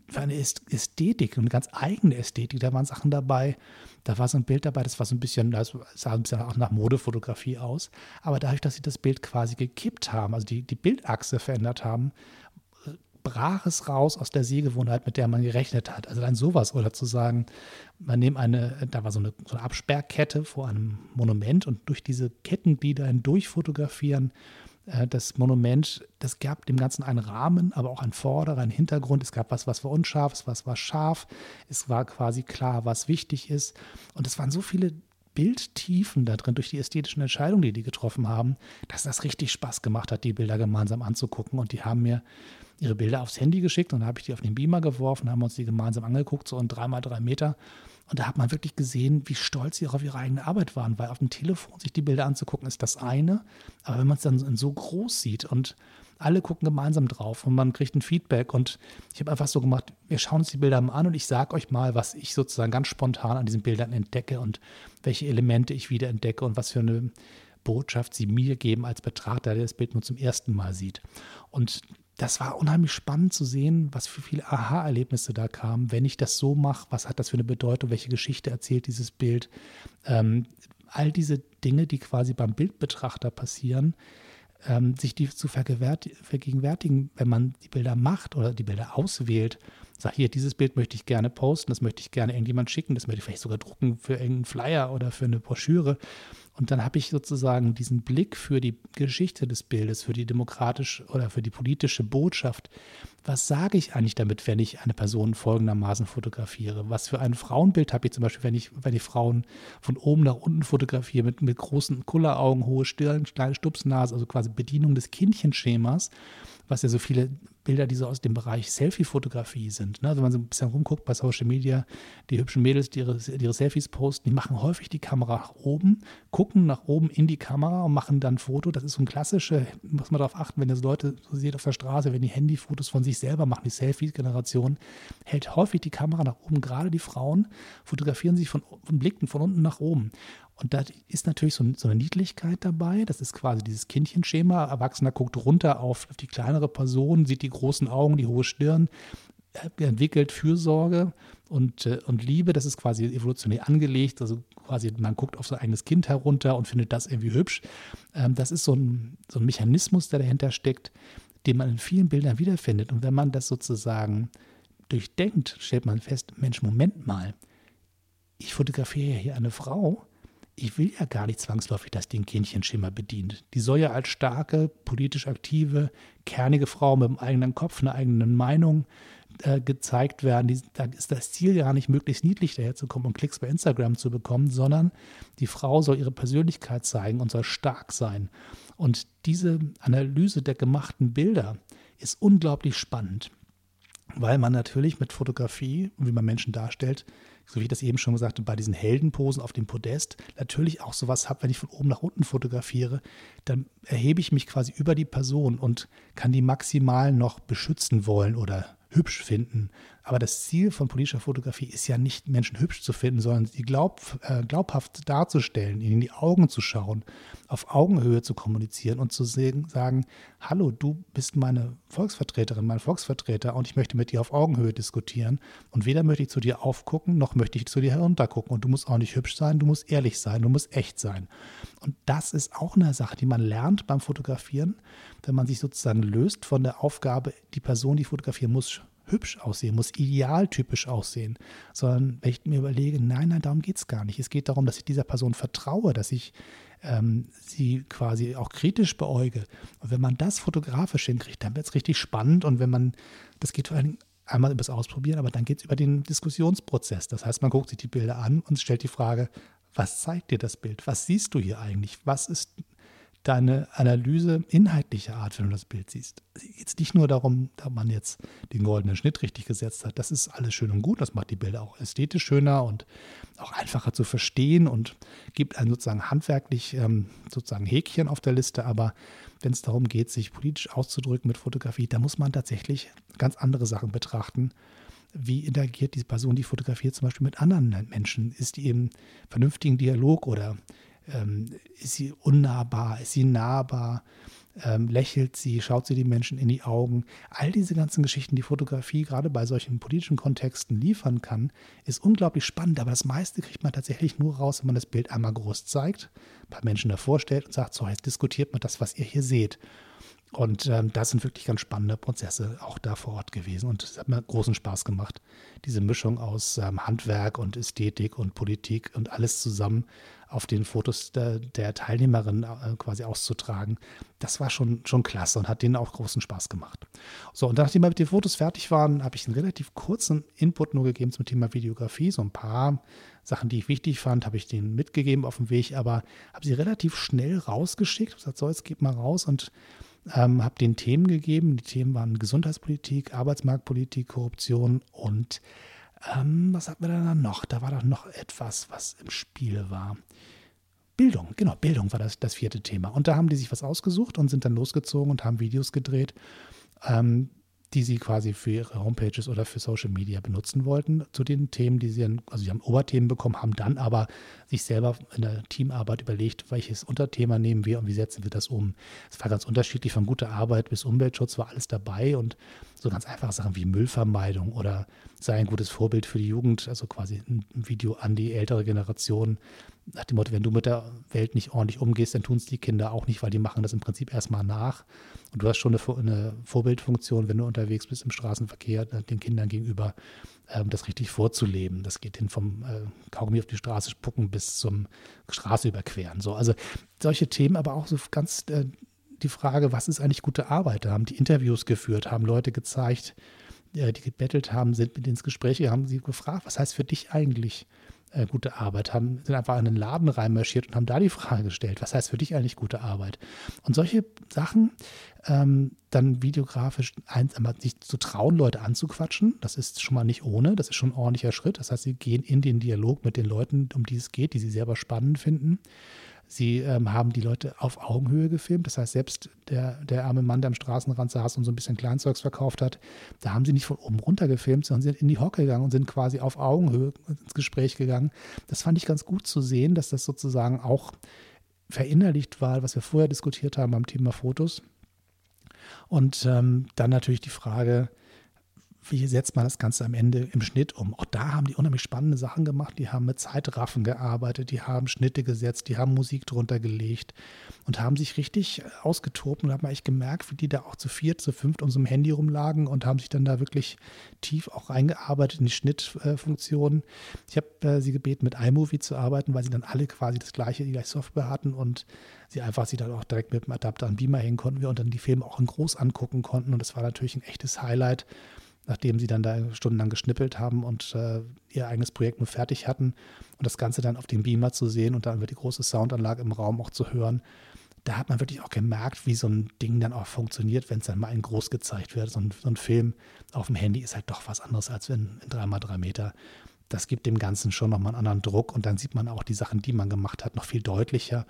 für eine Ästhetik, eine ganz eigene Ästhetik. Da waren Sachen dabei, da war so ein Bild dabei, das war so ein bisschen, das sah ein bisschen auch nach Modefotografie aus. Aber dadurch, dass sie das Bild quasi gekippt haben, also die, die Bildachse verändert haben, brach es raus aus der Sehgewohnheit, mit der man gerechnet hat. Also dann sowas oder zu sagen, man nimmt eine, da war so eine, so eine Absperrkette vor einem Monument und durch diese Kettenglieder hindurch fotografieren äh, das Monument, das gab dem Ganzen einen Rahmen, aber auch einen Vorder-, einen Hintergrund. Es gab was, was war unscharf, was war scharf. Es war quasi klar, was wichtig ist. Und es waren so viele Bildtiefen da drin durch die ästhetischen Entscheidungen, die die getroffen haben, dass das richtig Spaß gemacht hat, die Bilder gemeinsam anzugucken. Und die haben mir ihre Bilder aufs Handy geschickt und dann habe ich die auf den Beamer geworfen, haben uns die gemeinsam angeguckt, so in dreimal drei Meter. Und da hat man wirklich gesehen, wie stolz sie auch auf ihre eigene Arbeit waren, weil auf dem Telefon sich die Bilder anzugucken ist das eine, aber wenn man es dann so groß sieht und alle gucken gemeinsam drauf und man kriegt ein Feedback und ich habe einfach so gemacht, wir schauen uns die Bilder mal an und ich sage euch mal, was ich sozusagen ganz spontan an diesen Bildern entdecke und welche Elemente ich wieder entdecke und was für eine Botschaft sie mir geben als Betrachter, der das Bild nur zum ersten Mal sieht. Und das war unheimlich spannend zu sehen, was für viele Aha-Erlebnisse da kamen. Wenn ich das so mache, was hat das für eine Bedeutung? Welche Geschichte erzählt dieses Bild? Ähm, all diese Dinge, die quasi beim Bildbetrachter passieren, ähm, sich die zu vergegenwärtigen, wenn man die Bilder macht oder die Bilder auswählt, sagt hier, dieses Bild möchte ich gerne posten, das möchte ich gerne irgendjemand schicken, das möchte ich vielleicht sogar drucken für irgendeinen Flyer oder für eine Broschüre. Und dann habe ich sozusagen diesen Blick für die Geschichte des Bildes, für die demokratische oder für die politische Botschaft. Was sage ich eigentlich damit, wenn ich eine Person folgendermaßen fotografiere? Was für ein Frauenbild habe ich zum Beispiel, wenn ich, wenn ich Frauen von oben nach unten fotografiere mit, mit großen Kulleraugen, hohe Stirn, kleine Stupsnase, also quasi Bedienung des Kindchenschemas, was ja so viele Bilder, die so aus dem Bereich Selfie-Fotografie sind. Ne? Also wenn man so ein bisschen rumguckt bei Social Media, die hübschen Mädels, die ihre, die ihre Selfies posten, die machen häufig die Kamera nach oben, gucken nach oben in die Kamera und machen dann ein Foto. Das ist so ein klassische, muss man darauf achten, wenn das Leute so sieht auf der Straße, wenn die Handyfotos von sich selber machen, die Selfie-Generation, hält häufig die Kamera nach oben. Gerade die Frauen fotografieren sich von, von blicken von unten nach oben. Und da ist natürlich so, so, eine Niedlichkeit dabei. Das ist quasi dieses Kindchenschema. Erwachsener guckt runter auf, auf die kleinere Person, sieht die großen Augen, die hohe Stirn, entwickelt Fürsorge und, äh, und Liebe. Das ist quasi evolutionär angelegt. Also quasi man guckt auf sein eigenes Kind herunter und findet das irgendwie hübsch. Ähm, das ist so ein, so ein Mechanismus, der dahinter steckt, den man in vielen Bildern wiederfindet. Und wenn man das sozusagen durchdenkt, stellt man fest, Mensch, Moment mal, ich fotografiere ja hier eine Frau, ich will ja gar nicht zwangsläufig, dass die ein Kindchenschimmer bedient. Die soll ja als starke, politisch aktive, kernige Frau mit einem eigenen Kopf, einer eigenen Meinung äh, gezeigt werden. Die, da ist das Ziel gar nicht, möglichst niedlich daherzukommen und Klicks bei Instagram zu bekommen, sondern die Frau soll ihre Persönlichkeit zeigen und soll stark sein. Und diese Analyse der gemachten Bilder ist unglaublich spannend, weil man natürlich mit Fotografie, wie man Menschen darstellt, so wie ich das eben schon gesagt habe, bei diesen Heldenposen auf dem Podest natürlich auch sowas habe, wenn ich von oben nach unten fotografiere, dann erhebe ich mich quasi über die Person und kann die maximal noch beschützen wollen oder hübsch finden. Aber das Ziel von politischer Fotografie ist ja nicht, Menschen hübsch zu finden, sondern sie glaub, äh, glaubhaft darzustellen, ihnen in die Augen zu schauen, auf Augenhöhe zu kommunizieren und zu sagen, hallo, du bist meine Volksvertreterin, mein Volksvertreter und ich möchte mit dir auf Augenhöhe diskutieren. Und weder möchte ich zu dir aufgucken, noch möchte ich zu dir heruntergucken. Und du musst auch nicht hübsch sein, du musst ehrlich sein, du musst echt sein. Und das ist auch eine Sache, die man lernt beim Fotografieren, wenn man sich sozusagen löst von der Aufgabe, die Person, die fotografieren muss, hübsch aussehen, muss idealtypisch aussehen, sondern wenn ich mir überlege, nein, nein, darum geht es gar nicht. Es geht darum, dass ich dieser Person vertraue, dass ich ähm, sie quasi auch kritisch beäuge. Und wenn man das fotografisch hinkriegt, dann wird es richtig spannend. Und wenn man, das geht vor allem einmal über das Ausprobieren, aber dann geht es über den Diskussionsprozess. Das heißt, man guckt sich die Bilder an und stellt die Frage, was zeigt dir das Bild? Was siehst du hier eigentlich? Was ist deine Analyse inhaltlicher Art, wenn du das Bild siehst. Jetzt nicht nur darum, dass man jetzt den goldenen Schnitt richtig gesetzt hat. Das ist alles schön und gut. Das macht die Bilder auch ästhetisch schöner und auch einfacher zu verstehen und gibt einem sozusagen handwerklich ähm, sozusagen Häkchen auf der Liste. Aber wenn es darum geht, sich politisch auszudrücken mit Fotografie, da muss man tatsächlich ganz andere Sachen betrachten wie interagiert diese Person, die fotografiert, zum Beispiel mit anderen Menschen? Ist die im vernünftigen Dialog oder ähm, ist sie unnahbar, ist sie nahbar, ähm, lächelt sie, schaut sie die Menschen in die Augen. All diese ganzen Geschichten, die Fotografie gerade bei solchen politischen Kontexten liefern kann, ist unglaublich spannend. Aber das meiste kriegt man tatsächlich nur raus, wenn man das Bild einmal groß zeigt, ein paar Menschen davor stellt und sagt, so, jetzt diskutiert man das, was ihr hier seht. Und ähm, das sind wirklich ganz spannende Prozesse auch da vor Ort gewesen. Und es hat mir großen Spaß gemacht, diese Mischung aus ähm, Handwerk und Ästhetik und Politik und alles zusammen auf den Fotos der, der Teilnehmerin äh, quasi auszutragen. Das war schon, schon klasse und hat denen auch großen Spaß gemacht. So, und nachdem wir mit den Fotos fertig waren, habe ich einen relativ kurzen Input nur gegeben zum Thema Videografie. So ein paar Sachen, die ich wichtig fand, habe ich denen mitgegeben auf dem Weg, aber habe sie relativ schnell rausgeschickt. Ich gesagt, so, jetzt geht mal raus und ähm, habe den Themen gegeben. Die Themen waren Gesundheitspolitik, Arbeitsmarktpolitik, Korruption und ähm, was hatten wir da noch? Da war doch noch etwas, was im Spiel war. Bildung, genau, Bildung war das, das vierte Thema. Und da haben die sich was ausgesucht und sind dann losgezogen und haben Videos gedreht. Ähm, die sie quasi für ihre Homepages oder für Social Media benutzen wollten, zu den Themen, die sie dann, also sie haben Oberthemen bekommen, haben dann aber sich selber in der Teamarbeit überlegt, welches Unterthema nehmen wir und wie setzen wir das um. Es war ganz unterschiedlich, von guter Arbeit bis Umweltschutz war alles dabei und so ganz einfache Sachen wie Müllvermeidung oder sei ein gutes Vorbild für die Jugend, also quasi ein Video an die ältere Generation, nach dem Motto, wenn du mit der Welt nicht ordentlich umgehst, dann tun es die Kinder auch nicht, weil die machen das im Prinzip erstmal nach. Und du hast schon eine, eine Vorbildfunktion, wenn du unterwegs bist im Straßenverkehr, äh, den Kindern gegenüber, ähm, das richtig vorzuleben. Das geht hin vom äh, Kaugummi auf die Straße spucken bis zum Straße überqueren. So, also solche Themen, aber auch so ganz äh, die Frage, was ist eigentlich gute Arbeit? Da haben die Interviews geführt, haben Leute gezeigt, äh, die gebettelt haben, sind mit ins Gespräch, haben sie gefragt, was heißt für dich eigentlich äh, gute Arbeit, haben, sind einfach in den Laden reinmarschiert und haben da die Frage gestellt, was heißt für dich eigentlich gute Arbeit? Und solche Sachen, ähm, dann videografisch eins, einmal sich zu trauen, Leute anzuquatschen, das ist schon mal nicht ohne, das ist schon ein ordentlicher Schritt. Das heißt, sie gehen in den Dialog mit den Leuten, um die es geht, die sie selber spannend finden. Sie ähm, haben die Leute auf Augenhöhe gefilmt. Das heißt, selbst der, der arme Mann, der am Straßenrand saß und so ein bisschen Kleinzeugs verkauft hat, da haben sie nicht von oben runter gefilmt, sondern sind in die Hocke gegangen und sind quasi auf Augenhöhe ins Gespräch gegangen. Das fand ich ganz gut zu sehen, dass das sozusagen auch verinnerlicht war, was wir vorher diskutiert haben am Thema Fotos. Und ähm, dann natürlich die Frage, wie setzt man das Ganze am Ende im Schnitt um? Auch da haben die unheimlich spannende Sachen gemacht. Die haben mit Zeitraffen gearbeitet, die haben Schnitte gesetzt, die haben Musik drunter gelegt und haben sich richtig ausgetobt und haben eigentlich gemerkt, wie die da auch zu viert, zu fünft um so ein Handy rumlagen und haben sich dann da wirklich tief auch reingearbeitet in die Schnittfunktionen. Ich habe äh, sie gebeten, mit iMovie zu arbeiten, weil sie dann alle quasi das gleiche, die gleiche Software hatten und sie einfach sie dann auch direkt mit dem Adapter an Beamer hängen konnten wir und dann die Filme auch in groß angucken konnten und das war natürlich ein echtes Highlight nachdem sie dann da stundenlang geschnippelt haben und äh, ihr eigenes Projekt nur fertig hatten und das Ganze dann auf dem Beamer zu sehen und dann wird die große Soundanlage im Raum auch zu hören. Da hat man wirklich auch gemerkt, wie so ein Ding dann auch funktioniert, wenn es dann mal in groß gezeigt wird. So ein, so ein, Film auf dem Handy ist halt doch was anderes als wenn in 3x3 Meter. Das gibt dem Ganzen schon nochmal einen anderen Druck und dann sieht man auch die Sachen, die man gemacht hat, noch viel deutlicher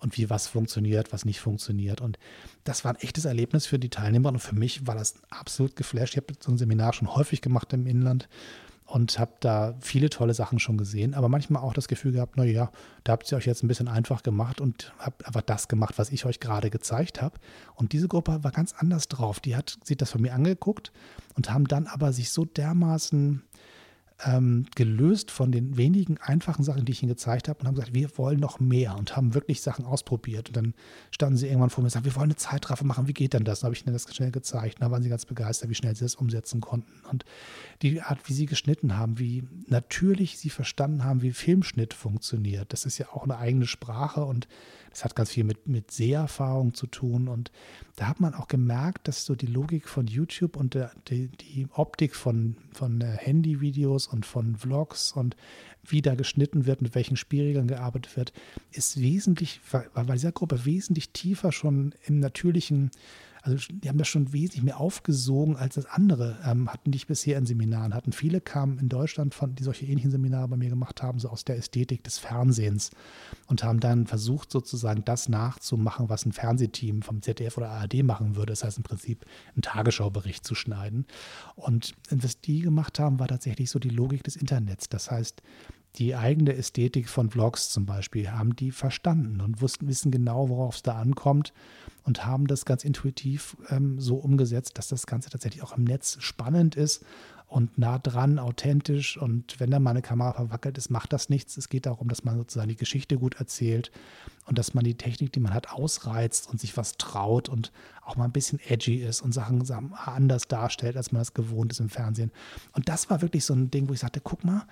und wie was funktioniert, was nicht funktioniert. Und das war ein echtes Erlebnis für die Teilnehmer und für mich war das absolut geflasht. Ich habe so ein Seminar schon häufig gemacht im Inland und habe da viele tolle Sachen schon gesehen, aber manchmal auch das Gefühl gehabt, naja, da habt ihr euch jetzt ein bisschen einfach gemacht und habt einfach das gemacht, was ich euch gerade gezeigt habe. Und diese Gruppe war ganz anders drauf. Die hat sich das von mir angeguckt und haben dann aber sich so dermaßen ähm, gelöst von den wenigen einfachen Sachen, die ich ihnen gezeigt habe und haben gesagt, wir wollen noch mehr und haben wirklich Sachen ausprobiert. Und dann standen sie irgendwann vor mir und sagten, wir wollen eine Zeitraffe machen, wie geht denn das? Dann habe ich ihnen das schnell gezeigt. Und da waren sie ganz begeistert, wie schnell sie das umsetzen konnten. Und die Art, wie sie geschnitten haben, wie natürlich sie verstanden haben, wie Filmschnitt funktioniert. Das ist ja auch eine eigene Sprache und das hat ganz viel mit, mit Seherfahrung zu tun. Und da hat man auch gemerkt, dass so die Logik von YouTube und der, die, die Optik von, von äh, Handyvideos und von Vlogs und wie da geschnitten wird, mit welchen Spielregeln gearbeitet wird, ist wesentlich, war bei dieser Gruppe wesentlich tiefer schon im natürlichen also die haben das schon wesentlich mehr aufgesogen, als das andere ähm, hatten, die ich bisher in Seminaren hatten. Viele kamen in Deutschland, von, die solche ähnlichen Seminare bei mir gemacht haben, so aus der Ästhetik des Fernsehens und haben dann versucht, sozusagen das nachzumachen, was ein Fernsehteam vom ZDF oder ARD machen würde. Das heißt im Prinzip einen Tagesschaubericht zu schneiden. Und was die gemacht haben, war tatsächlich so die Logik des Internets. Das heißt, die eigene Ästhetik von Vlogs zum Beispiel haben die verstanden und wussten, wissen genau, worauf es da ankommt und haben das ganz intuitiv ähm, so umgesetzt, dass das Ganze tatsächlich auch im Netz spannend ist und nah dran, authentisch. Und wenn da mal eine Kamera verwackelt ist, macht das nichts. Es geht darum, dass man sozusagen die Geschichte gut erzählt und dass man die Technik, die man hat, ausreizt und sich was traut und auch mal ein bisschen edgy ist und Sachen anders darstellt, als man das gewohnt ist im Fernsehen. Und das war wirklich so ein Ding, wo ich sagte, guck mal,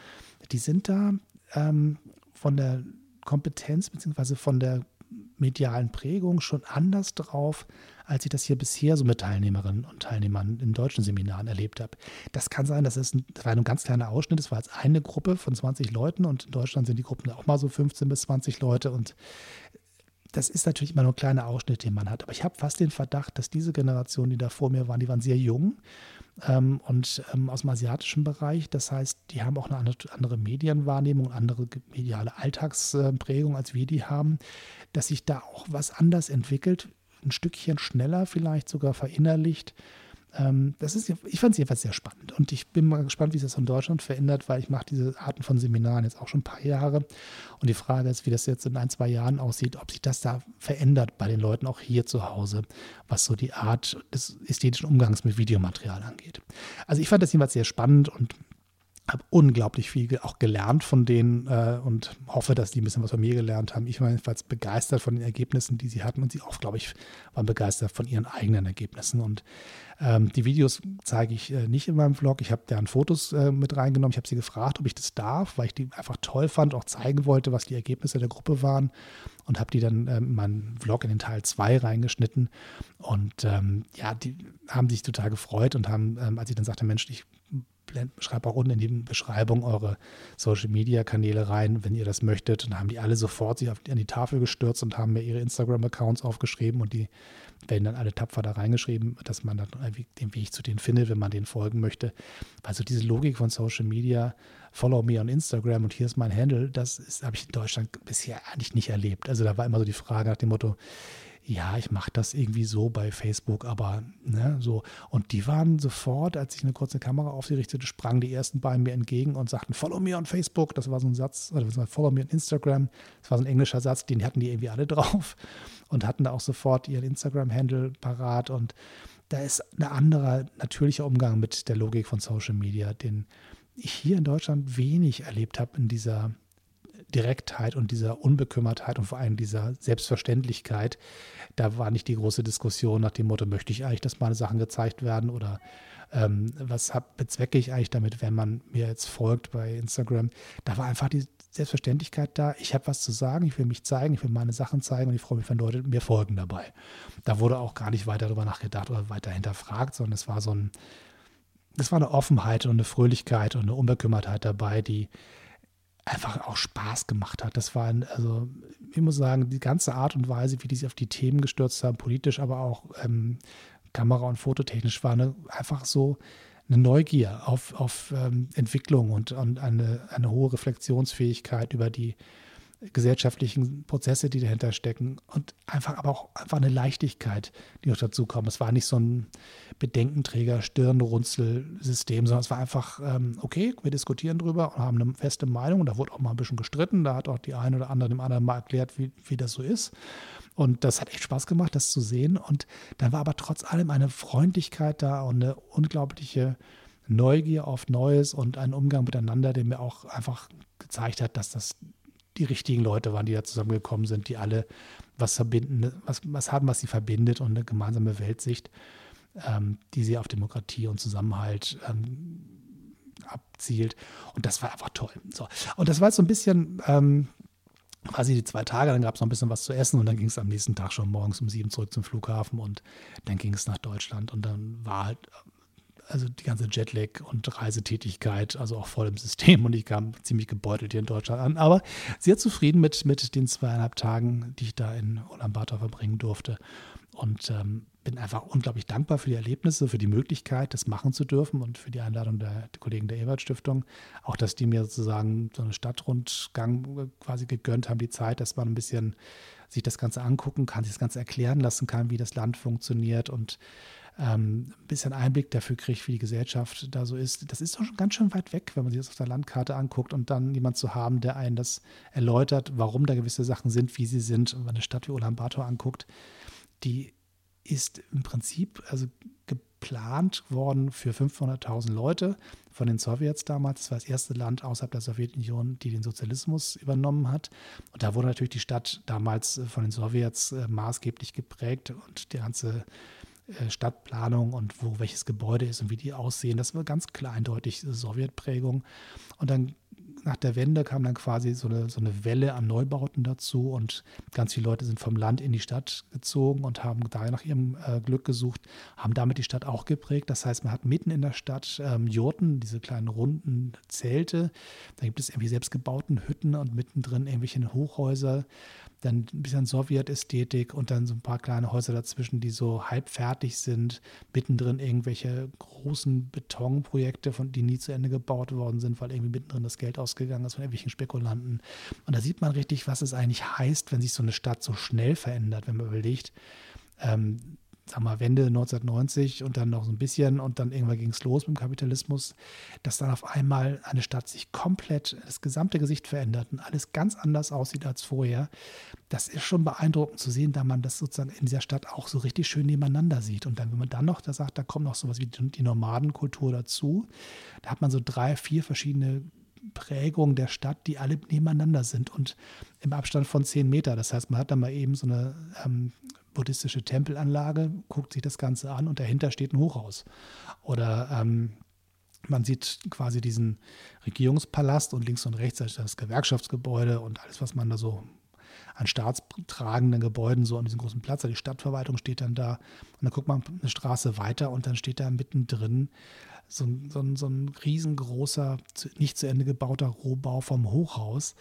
die sind da ähm, von der Kompetenz beziehungsweise von der medialen Prägung schon anders drauf, als ich das hier bisher so mit Teilnehmerinnen und Teilnehmern in deutschen Seminaren erlebt habe. Das kann sein, dass es ein, das war ein ganz kleiner Ausschnitt, es war als eine Gruppe von 20 Leuten und in Deutschland sind die Gruppen auch mal so 15 bis 20 Leute und das ist natürlich immer nur ein kleiner Ausschnitt, den man hat. Aber ich habe fast den Verdacht, dass diese Generation, die da vor mir waren, die waren sehr jung ähm, und ähm, aus dem asiatischen Bereich. Das heißt, die haben auch eine andere Medienwahrnehmung, andere mediale Alltagsprägung, als wir die haben, dass sich da auch was anders entwickelt, ein Stückchen schneller vielleicht sogar verinnerlicht das ist, ich fand es jedenfalls sehr spannend und ich bin mal gespannt, wie sich das in Deutschland verändert, weil ich mache diese Arten von Seminaren jetzt auch schon ein paar Jahre und die Frage ist, wie das jetzt in ein, zwei Jahren aussieht, ob sich das da verändert bei den Leuten auch hier zu Hause, was so die Art des ästhetischen Umgangs mit Videomaterial angeht. Also ich fand das jedenfalls sehr spannend und habe unglaublich viel auch gelernt von denen äh, und hoffe, dass die ein bisschen was von mir gelernt haben. Ich war jedenfalls begeistert von den Ergebnissen, die sie hatten und sie auch, glaube ich, waren begeistert von ihren eigenen Ergebnissen. Und ähm, die Videos zeige ich äh, nicht in meinem Vlog. Ich habe deren Fotos äh, mit reingenommen. Ich habe sie gefragt, ob ich das darf, weil ich die einfach toll fand, auch zeigen wollte, was die Ergebnisse der Gruppe waren und habe die dann ähm, in meinen Vlog in den Teil 2 reingeschnitten. Und ähm, ja, die haben sich total gefreut und haben, ähm, als ich dann sagte, Mensch, ich schreibe auch unten in die Beschreibung eure Social Media Kanäle rein, wenn ihr das möchtet. Und dann haben die alle sofort sich auf, an die Tafel gestürzt und haben mir ihre Instagram-Accounts aufgeschrieben und die werden dann alle tapfer da reingeschrieben, dass man dann den Weg zu denen findet, wenn man denen folgen möchte. Also diese Logik von Social Media, follow me on Instagram und hier ist mein Handle, das habe ich in Deutschland bisher eigentlich nicht erlebt. Also da war immer so die Frage nach dem Motto, ja, ich mache das irgendwie so bei Facebook, aber ne, so. Und die waren sofort, als ich eine kurze Kamera auf sie richtete, sprangen die ersten beiden mir entgegen und sagten, follow me on Facebook. Das war so ein Satz, oder follow me on Instagram. Das war so ein englischer Satz, den hatten die irgendwie alle *laughs* drauf und hatten da auch sofort ihren Instagram-Handle parat. Und da ist ein anderer natürlicher Umgang mit der Logik von Social Media, den ich hier in Deutschland wenig erlebt habe in dieser Direktheit und dieser Unbekümmertheit und vor allem dieser Selbstverständlichkeit, da war nicht die große Diskussion nach dem Motto, möchte ich eigentlich, dass meine Sachen gezeigt werden oder ähm, was hab, bezwecke ich eigentlich damit, wenn man mir jetzt folgt bei Instagram. Da war einfach die Selbstverständlichkeit da. Ich habe was zu sagen, ich will mich zeigen, ich will meine Sachen zeigen und ich freue mich, wenn Leute mir folgen dabei. Da wurde auch gar nicht weiter darüber nachgedacht oder weiter hinterfragt, sondern es war so ein, es war eine Offenheit und eine Fröhlichkeit und eine Unbekümmertheit dabei, die einfach auch Spaß gemacht hat. Das war, also ich muss sagen, die ganze Art und Weise, wie die sich auf die Themen gestürzt haben, politisch, aber auch ähm, Kamera- und Fototechnisch, war eine, einfach so eine Neugier auf, auf ähm, Entwicklung und, und eine, eine hohe Reflexionsfähigkeit über die gesellschaftlichen Prozesse, die dahinter stecken und einfach aber auch einfach eine Leichtigkeit, die noch dazu kommt. Es war nicht so ein Bedenkenträger, Stirnrunzelsystem, sondern es war einfach, ähm, okay, wir diskutieren drüber und haben eine feste Meinung. Und da wurde auch mal ein bisschen gestritten. Da hat auch die eine oder andere dem anderen mal erklärt, wie, wie das so ist. Und das hat echt Spaß gemacht, das zu sehen. Und dann war aber trotz allem eine Freundlichkeit da und eine unglaubliche Neugier auf Neues und ein Umgang miteinander, der mir auch einfach gezeigt hat, dass das die richtigen Leute waren, die da zusammengekommen sind, die alle was verbinden, was, was haben, was sie verbindet und eine gemeinsame Weltsicht, ähm, die sie auf Demokratie und Zusammenhalt ähm, abzielt. Und das war einfach toll. So. Und das war jetzt so ein bisschen ähm, quasi die zwei Tage, dann gab es noch ein bisschen was zu essen und dann ging es am nächsten Tag schon morgens um sieben zurück zum Flughafen und dann ging es nach Deutschland und dann war halt also die ganze Jetlag und Reisetätigkeit, also auch voll im System. Und ich kam ziemlich gebeutelt hier in Deutschland an, aber sehr zufrieden mit, mit den zweieinhalb Tagen, die ich da in Ulaanbaatar verbringen durfte. Und ähm, bin einfach unglaublich dankbar für die Erlebnisse, für die Möglichkeit, das machen zu dürfen und für die Einladung der, der Kollegen der Ebert Stiftung. Auch, dass die mir sozusagen so einen Stadtrundgang quasi gegönnt haben, die Zeit, dass man ein bisschen sich das Ganze angucken kann, sich das Ganze erklären lassen kann, wie das Land funktioniert. Und ähm, ein bisschen Einblick dafür kriegt, wie die Gesellschaft da so ist. Das ist doch schon ganz schön weit weg, wenn man sich das auf der Landkarte anguckt und dann jemand zu haben, der einen das erläutert, warum da gewisse Sachen sind, wie sie sind. Und wenn man eine Stadt wie Ulaanbaatar anguckt, die ist im Prinzip also geplant worden für 500.000 Leute von den Sowjets damals. Das war das erste Land außerhalb der Sowjetunion, die den Sozialismus übernommen hat. Und da wurde natürlich die Stadt damals von den Sowjets äh, maßgeblich geprägt und die ganze Stadtplanung und wo welches Gebäude ist und wie die aussehen. Das war ganz klar eindeutig Sowjetprägung. Und dann nach der Wende kam dann quasi so eine, so eine Welle an Neubauten dazu und ganz viele Leute sind vom Land in die Stadt gezogen und haben da nach ihrem äh, Glück gesucht, haben damit die Stadt auch geprägt. Das heißt, man hat mitten in der Stadt ähm, Jurten, diese kleinen runden Zelte. Da gibt es irgendwie selbstgebauten Hütten und mittendrin irgendwelche Hochhäuser dann ein bisschen Sowjetästhetik und dann so ein paar kleine Häuser dazwischen, die so halb fertig sind, mittendrin irgendwelche großen Betonprojekte, von die nie zu Ende gebaut worden sind, weil irgendwie mittendrin das Geld ausgegangen ist von irgendwelchen Spekulanten. Und da sieht man richtig, was es eigentlich heißt, wenn sich so eine Stadt so schnell verändert, wenn man überlegt, ähm, sag mal, Wende 1990 und dann noch so ein bisschen und dann irgendwann ging es los mit dem Kapitalismus, dass dann auf einmal eine Stadt sich komplett das gesamte Gesicht verändert und alles ganz anders aussieht als vorher. Das ist schon beeindruckend zu sehen, da man das sozusagen in dieser Stadt auch so richtig schön nebeneinander sieht. Und dann, wenn man dann noch da sagt, da kommt noch sowas wie die Nomadenkultur dazu, da hat man so drei, vier verschiedene Prägungen der Stadt, die alle nebeneinander sind und im Abstand von zehn Meter. Das heißt, man hat da mal eben so eine ähm, buddhistische Tempelanlage, guckt sich das Ganze an und dahinter steht ein Hochhaus. Oder ähm, man sieht quasi diesen Regierungspalast und links und rechts das Gewerkschaftsgebäude und alles, was man da so an staatstragenden Gebäuden so an diesem großen Platz. Die Stadtverwaltung steht dann da und dann guckt man eine Straße weiter und dann steht da mittendrin so, so, so ein riesengroßer, nicht zu Ende gebauter Rohbau vom Hochhaus.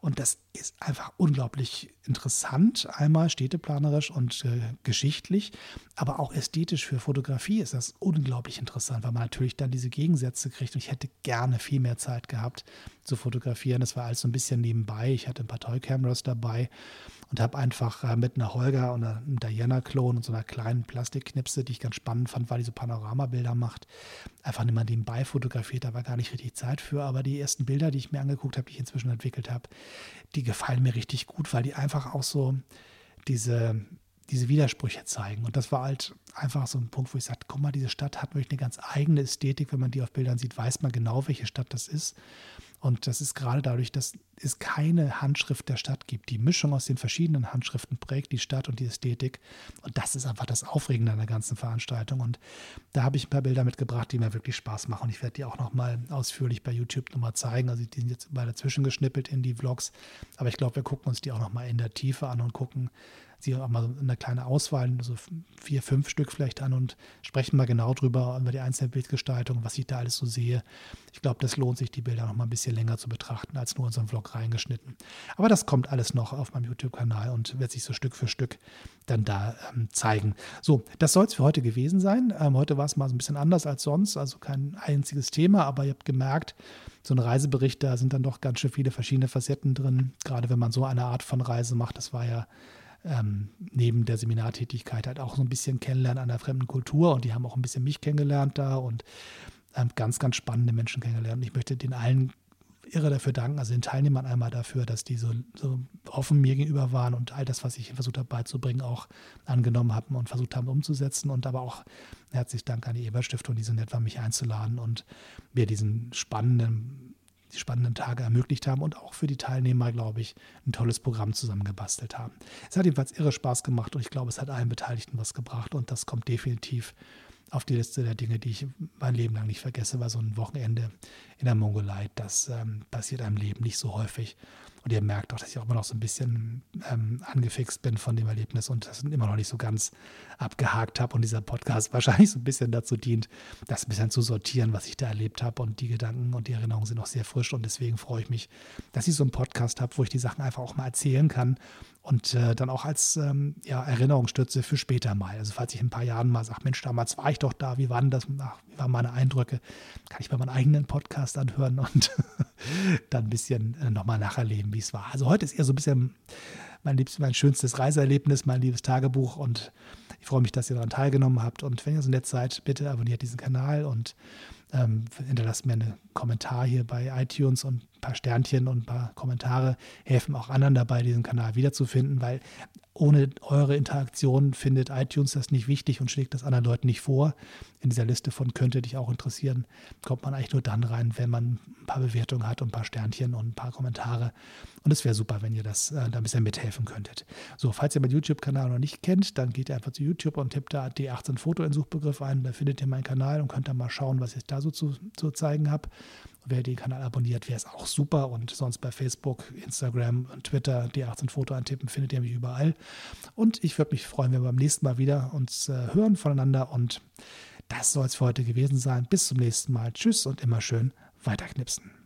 Und das ist einfach unglaublich interessant. Einmal städteplanerisch und äh, geschichtlich, aber auch ästhetisch für Fotografie ist das unglaublich interessant, weil man natürlich dann diese Gegensätze kriegt. Und ich hätte gerne viel mehr Zeit gehabt zu fotografieren. Das war alles so ein bisschen nebenbei. Ich hatte ein paar Toy-Cameras dabei und habe einfach äh, mit einer Holger und einem Diana-Klon und so einer kleinen Plastikknipse, die ich ganz spannend fand, weil die so Panoramabilder macht, einfach mal nebenbei fotografiert. Da war gar nicht richtig Zeit für. Aber die ersten Bilder, die ich mir angeguckt habe, die ich inzwischen entwickelt habe, die gefallen mir richtig gut, weil die einfach auch so diese, diese Widersprüche zeigen. Und das war halt einfach so ein Punkt, wo ich sagte, guck mal, diese Stadt hat wirklich eine ganz eigene Ästhetik. Wenn man die auf Bildern sieht, weiß man genau, welche Stadt das ist. Und das ist gerade dadurch, dass es keine Handschrift der Stadt gibt. Die Mischung aus den verschiedenen Handschriften prägt die Stadt und die Ästhetik. Und das ist einfach das Aufregende an der ganzen Veranstaltung. Und da habe ich ein paar Bilder mitgebracht, die mir wirklich Spaß machen. Und ich werde die auch nochmal ausführlich bei YouTube nochmal zeigen. Also die sind jetzt bei dazwischen geschnippelt in die Vlogs. Aber ich glaube, wir gucken uns die auch nochmal in der Tiefe an und gucken, sie auch mal eine kleine Auswahl, so vier, fünf Stück vielleicht an und sprechen mal genau drüber, über die einzelne Bildgestaltung, was ich da alles so sehe. Ich glaube, das lohnt sich, die Bilder noch mal ein bisschen länger zu betrachten, als nur unseren Vlog reingeschnitten. Aber das kommt alles noch auf meinem YouTube-Kanal und wird sich so Stück für Stück dann da ähm, zeigen. So, das soll es für heute gewesen sein. Ähm, heute war es mal so ein bisschen anders als sonst, also kein einziges Thema, aber ihr habt gemerkt, so ein Reisebericht, da sind dann doch ganz schön viele verschiedene Facetten drin, gerade wenn man so eine Art von Reise macht. Das war ja ähm, neben der Seminartätigkeit halt auch so ein bisschen kennenlernen an der fremden Kultur und die haben auch ein bisschen mich kennengelernt da und ähm, ganz, ganz spannende Menschen kennengelernt. Und ich möchte den allen irre dafür danken, also den Teilnehmern einmal dafür, dass die so, so offen mir gegenüber waren und all das, was ich versucht habe beizubringen, auch angenommen haben und versucht haben umzusetzen. Und aber auch herzlich Dank an die Eber-Stiftung, die so nett war, mich einzuladen und mir diesen spannenden die spannenden Tage ermöglicht haben und auch für die Teilnehmer, glaube ich, ein tolles Programm zusammengebastelt haben. Es hat jedenfalls irre Spaß gemacht und ich glaube, es hat allen Beteiligten was gebracht und das kommt definitiv auf die Liste der Dinge, die ich mein Leben lang nicht vergesse, weil so ein Wochenende in der Mongolei, das ähm, passiert einem Leben nicht so häufig. Und ihr merkt auch, dass ich auch immer noch so ein bisschen ähm, angefixt bin von dem Erlebnis und das immer noch nicht so ganz abgehakt habe. Und dieser Podcast *laughs* wahrscheinlich so ein bisschen dazu dient, das ein bisschen zu sortieren, was ich da erlebt habe. Und die Gedanken und die Erinnerungen sind noch sehr frisch. Und deswegen freue ich mich, dass ich so einen Podcast habe, wo ich die Sachen einfach auch mal erzählen kann und äh, dann auch als ähm, ja, Erinnerungsstütze für später mal. Also falls ich in ein paar Jahren mal sage, Mensch, damals war ich doch da, wie waren das, ach, waren meine Eindrücke, kann ich bei meinem eigenen Podcast anhören und *laughs* dann ein bisschen äh, nochmal nacherleben, wie es war. Also heute ist eher so ein bisschen mein, liebst, mein schönstes Reiseerlebnis, mein liebes Tagebuch und ich freue mich, dass ihr daran teilgenommen habt. Und wenn ihr so nett seid, bitte abonniert diesen Kanal und ähm, hinterlasst mir einen Kommentar hier bei iTunes und ein paar Sternchen und ein paar Kommentare helfen auch anderen dabei, diesen Kanal wiederzufinden, weil ohne eure Interaktion findet iTunes das nicht wichtig und schlägt das anderen Leuten nicht vor. In dieser Liste von könnte dich auch interessieren, kommt man eigentlich nur dann rein, wenn man ein paar Bewertungen hat und ein paar Sternchen und ein paar Kommentare. Und es wäre super, wenn ihr das äh, da ein bisschen mithelfen könntet. So, falls ihr meinen YouTube-Kanal noch nicht kennt, dann geht ihr einfach zu YouTube und tippt da D18 Foto in Suchbegriff ein. Da findet ihr meinen Kanal und könnt dann mal schauen, was ich da so zu, zu zeigen habe. Wer den Kanal abonniert, wäre es auch super. Und sonst bei Facebook, Instagram und Twitter D18 Foto antippen, findet ihr mich überall. Und ich würde mich freuen, wenn wir beim nächsten Mal wieder uns äh, hören voneinander. Und das soll es für heute gewesen sein. Bis zum nächsten Mal. Tschüss und immer schön weiterknipsen.